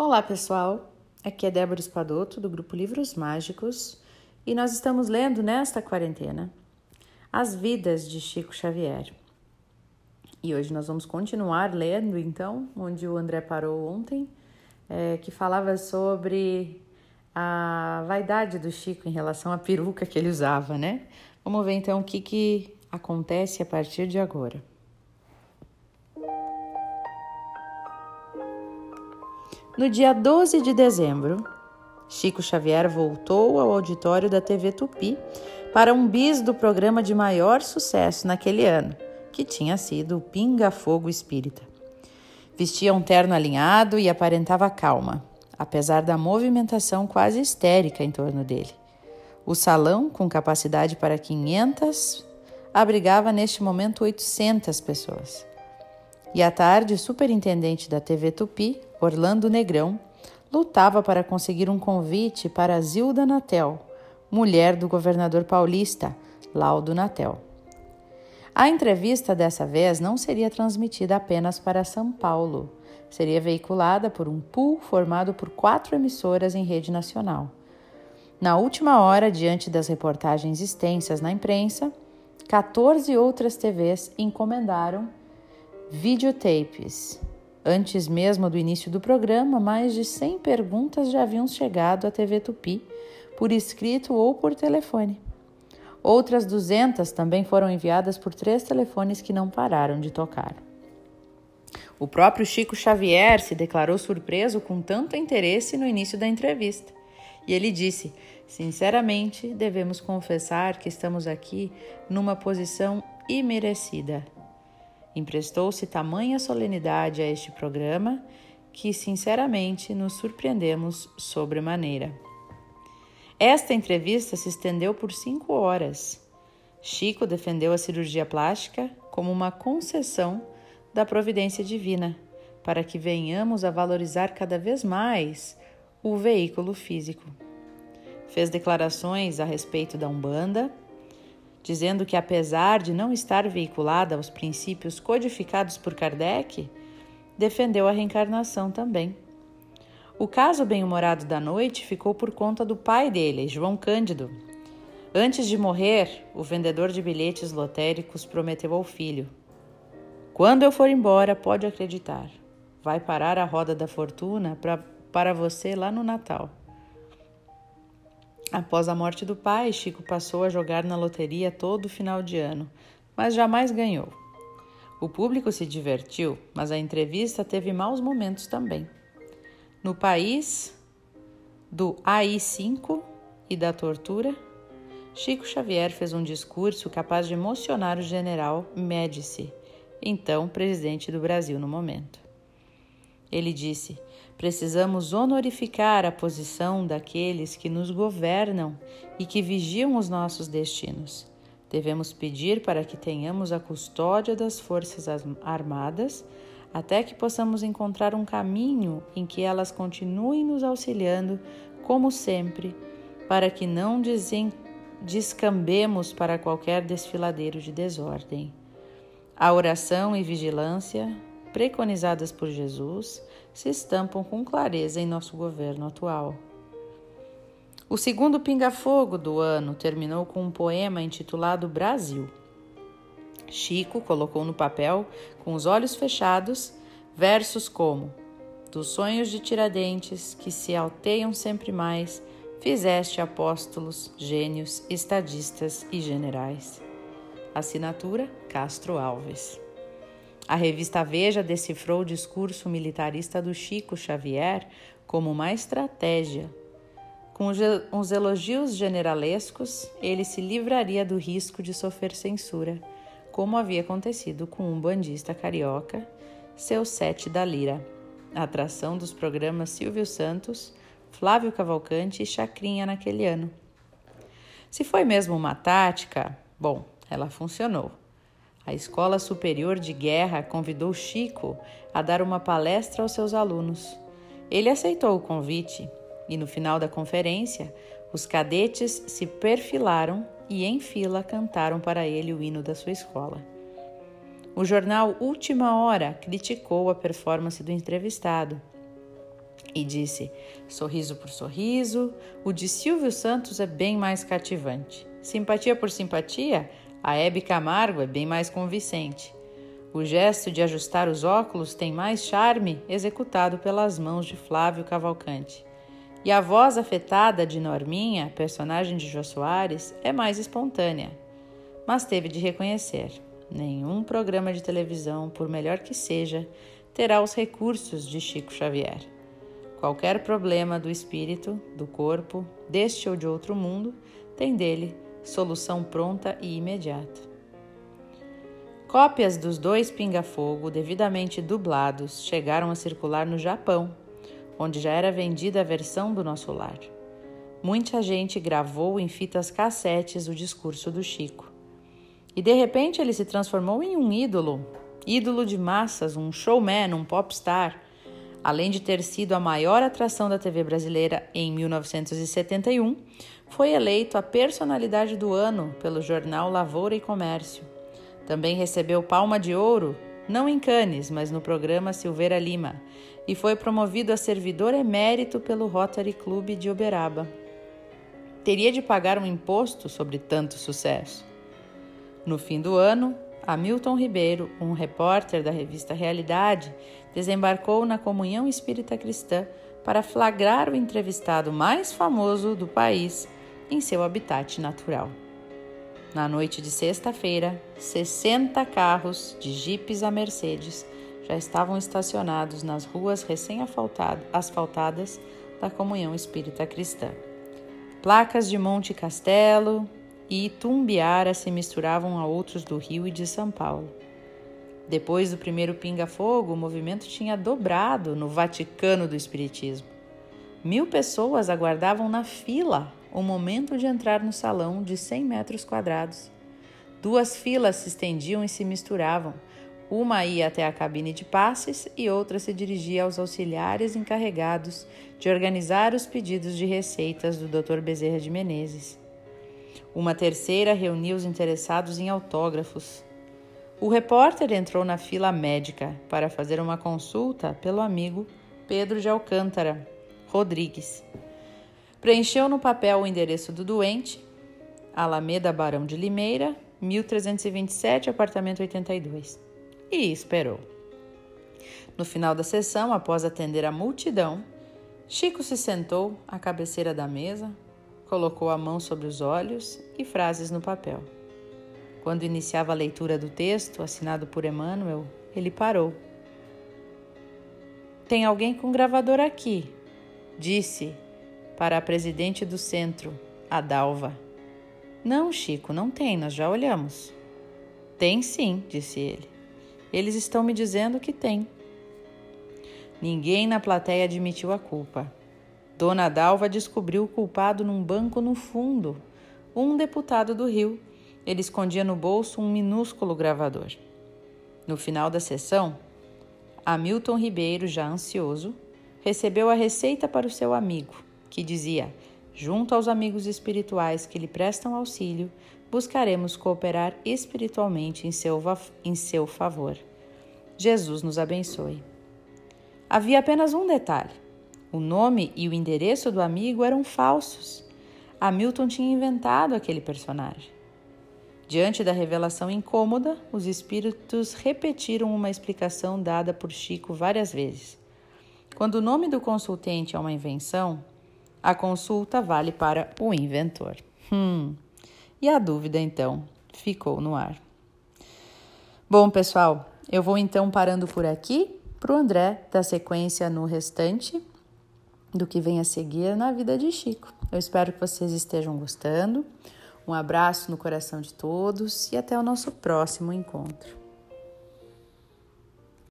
Olá, pessoal. Aqui é Débora Espadoto do grupo Livros Mágicos e nós estamos lendo nesta quarentena As Vidas de Chico Xavier. E hoje nós vamos continuar lendo, então, onde o André parou ontem, é, que falava sobre a vaidade do Chico em relação à peruca que ele usava, né? Vamos ver então o que, que acontece a partir de agora. No dia 12 de dezembro, Chico Xavier voltou ao auditório da TV Tupi para um bis do programa de maior sucesso naquele ano, que tinha sido o Pinga Fogo Espírita. Vestia um terno alinhado e aparentava calma, apesar da movimentação quase histérica em torno dele. O salão, com capacidade para 500, abrigava neste momento 800 pessoas. E à tarde, o superintendente da TV Tupi, Orlando Negrão, lutava para conseguir um convite para Zilda Natel, mulher do governador paulista, Laudo Natel. A entrevista dessa vez não seria transmitida apenas para São Paulo, seria veiculada por um pool formado por quatro emissoras em rede nacional. Na última hora, diante das reportagens extensas na imprensa, 14 outras TVs encomendaram videotapes. Antes mesmo do início do programa, mais de 100 perguntas já haviam chegado à TV Tupi, por escrito ou por telefone. Outras 200 também foram enviadas por três telefones que não pararam de tocar. O próprio Chico Xavier se declarou surpreso com tanto interesse no início da entrevista. E ele disse: Sinceramente, devemos confessar que estamos aqui numa posição imerecida. Emprestou-se tamanha solenidade a este programa que, sinceramente, nos surpreendemos sobremaneira. Esta entrevista se estendeu por cinco horas. Chico defendeu a cirurgia plástica como uma concessão da providência divina, para que venhamos a valorizar cada vez mais o veículo físico. Fez declarações a respeito da Umbanda, dizendo que, apesar de não estar veiculada aos princípios codificados por Kardec, defendeu a reencarnação também. O caso bem-humorado da noite ficou por conta do pai dele, João Cândido. Antes de morrer, o vendedor de bilhetes lotéricos prometeu ao filho: Quando eu for embora, pode acreditar, vai parar a roda da fortuna pra, para você lá no Natal. Após a morte do pai, Chico passou a jogar na loteria todo final de ano, mas jamais ganhou. O público se divertiu, mas a entrevista teve maus momentos também. No país do AI-5 e da tortura, Chico Xavier fez um discurso capaz de emocionar o general Médici, então presidente do Brasil no momento. Ele disse: Precisamos honorificar a posição daqueles que nos governam e que vigiam os nossos destinos. Devemos pedir para que tenhamos a custódia das Forças Armadas até que possamos encontrar um caminho em que elas continuem nos auxiliando, como sempre, para que não descambemos para qualquer desfiladeiro de desordem. A oração e vigilância, preconizadas por Jesus, se estampam com clareza em nosso governo atual. O segundo pinga-fogo do ano terminou com um poema intitulado Brasil. Chico colocou no papel, com os olhos fechados, versos como: Dos sonhos de Tiradentes, que se alteiam sempre mais, fizeste apóstolos, gênios, estadistas e generais. Assinatura Castro Alves. A revista Veja decifrou o discurso militarista do Chico Xavier como uma estratégia. Com os elogios generalescos, ele se livraria do risco de sofrer censura, como havia acontecido com um bandista carioca, seu sete da lira, atração dos programas Silvio Santos, Flávio Cavalcante e Chacrinha naquele ano. Se foi mesmo uma tática, bom, ela funcionou. A Escola Superior de Guerra convidou Chico a dar uma palestra aos seus alunos. Ele aceitou o convite e, no final da conferência, os cadetes se perfilaram e, em fila, cantaram para ele o hino da sua escola. O jornal Última Hora criticou a performance do entrevistado. E disse: sorriso por sorriso, o de Silvio Santos é bem mais cativante. Simpatia por simpatia, a Hebe Camargo é bem mais convincente. O gesto de ajustar os óculos tem mais charme executado pelas mãos de Flávio Cavalcante. E a voz afetada de Norminha, personagem de Jô Soares, é mais espontânea. Mas teve de reconhecer: nenhum programa de televisão, por melhor que seja, terá os recursos de Chico Xavier. Qualquer problema do espírito, do corpo, deste ou de outro mundo, tem dele solução pronta e imediata. Cópias dos dois pinga-fogo, devidamente dublados, chegaram a circular no Japão, onde já era vendida a versão do nosso lar. Muita gente gravou em fitas cassetes o discurso do Chico. E de repente ele se transformou em um ídolo, ídolo de massas, um showman, um popstar. Além de ter sido a maior atração da TV brasileira em 1971, foi eleito a personalidade do ano pelo jornal Lavoura e Comércio. Também recebeu Palma de Ouro, não em Cannes, mas no programa Silveira Lima, e foi promovido a servidor emérito pelo Rotary Club de Uberaba. Teria de pagar um imposto sobre tanto sucesso. No fim do ano, Hamilton Ribeiro, um repórter da revista Realidade, desembarcou na Comunhão Espírita Cristã para flagrar o entrevistado mais famoso do país em seu habitat natural. Na noite de sexta-feira, 60 carros, de jipes a Mercedes, já estavam estacionados nas ruas recém-asfaltadas da Comunhão Espírita Cristã. Placas de Monte Castelo e Itumbiara se misturavam a outros do Rio e de São Paulo. Depois do primeiro pinga-fogo, o movimento tinha dobrado no Vaticano do Espiritismo. Mil pessoas aguardavam na fila o momento de entrar no salão de 100 metros quadrados. Duas filas se estendiam e se misturavam. Uma ia até a cabine de passes e outra se dirigia aos auxiliares encarregados de organizar os pedidos de receitas do Dr. Bezerra de Menezes. Uma terceira reunia os interessados em autógrafos. O repórter entrou na fila médica para fazer uma consulta pelo amigo Pedro de Alcântara Rodrigues. Preencheu no papel o endereço do doente, Alameda Barão de Limeira, 1327, apartamento 82, e esperou. No final da sessão, após atender a multidão, Chico se sentou à cabeceira da mesa, colocou a mão sobre os olhos e frases no papel. Quando iniciava a leitura do texto, assinado por Emmanuel, ele parou. Tem alguém com gravador aqui, disse para a presidente do centro, a Dalva. Não, Chico, não tem, nós já olhamos. Tem sim, disse ele. Eles estão me dizendo que tem. Ninguém na plateia admitiu a culpa. Dona Dalva descobriu o culpado num banco no fundo, um deputado do Rio, ele escondia no bolso um minúsculo gravador. No final da sessão, Hamilton Ribeiro, já ansioso, recebeu a receita para o seu amigo, que dizia: Junto aos amigos espirituais que lhe prestam auxílio, buscaremos cooperar espiritualmente em seu, em seu favor. Jesus nos abençoe. Havia apenas um detalhe: o nome e o endereço do amigo eram falsos. Hamilton tinha inventado aquele personagem. Diante da revelação incômoda, os espíritos repetiram uma explicação dada por Chico várias vezes. Quando o nome do consultante é uma invenção, a consulta vale para o inventor. Hum. E a dúvida, então, ficou no ar. Bom, pessoal, eu vou então parando por aqui para o André dar sequência no restante do que vem a seguir na vida de Chico. Eu espero que vocês estejam gostando. Um abraço no coração de todos e até o nosso próximo encontro.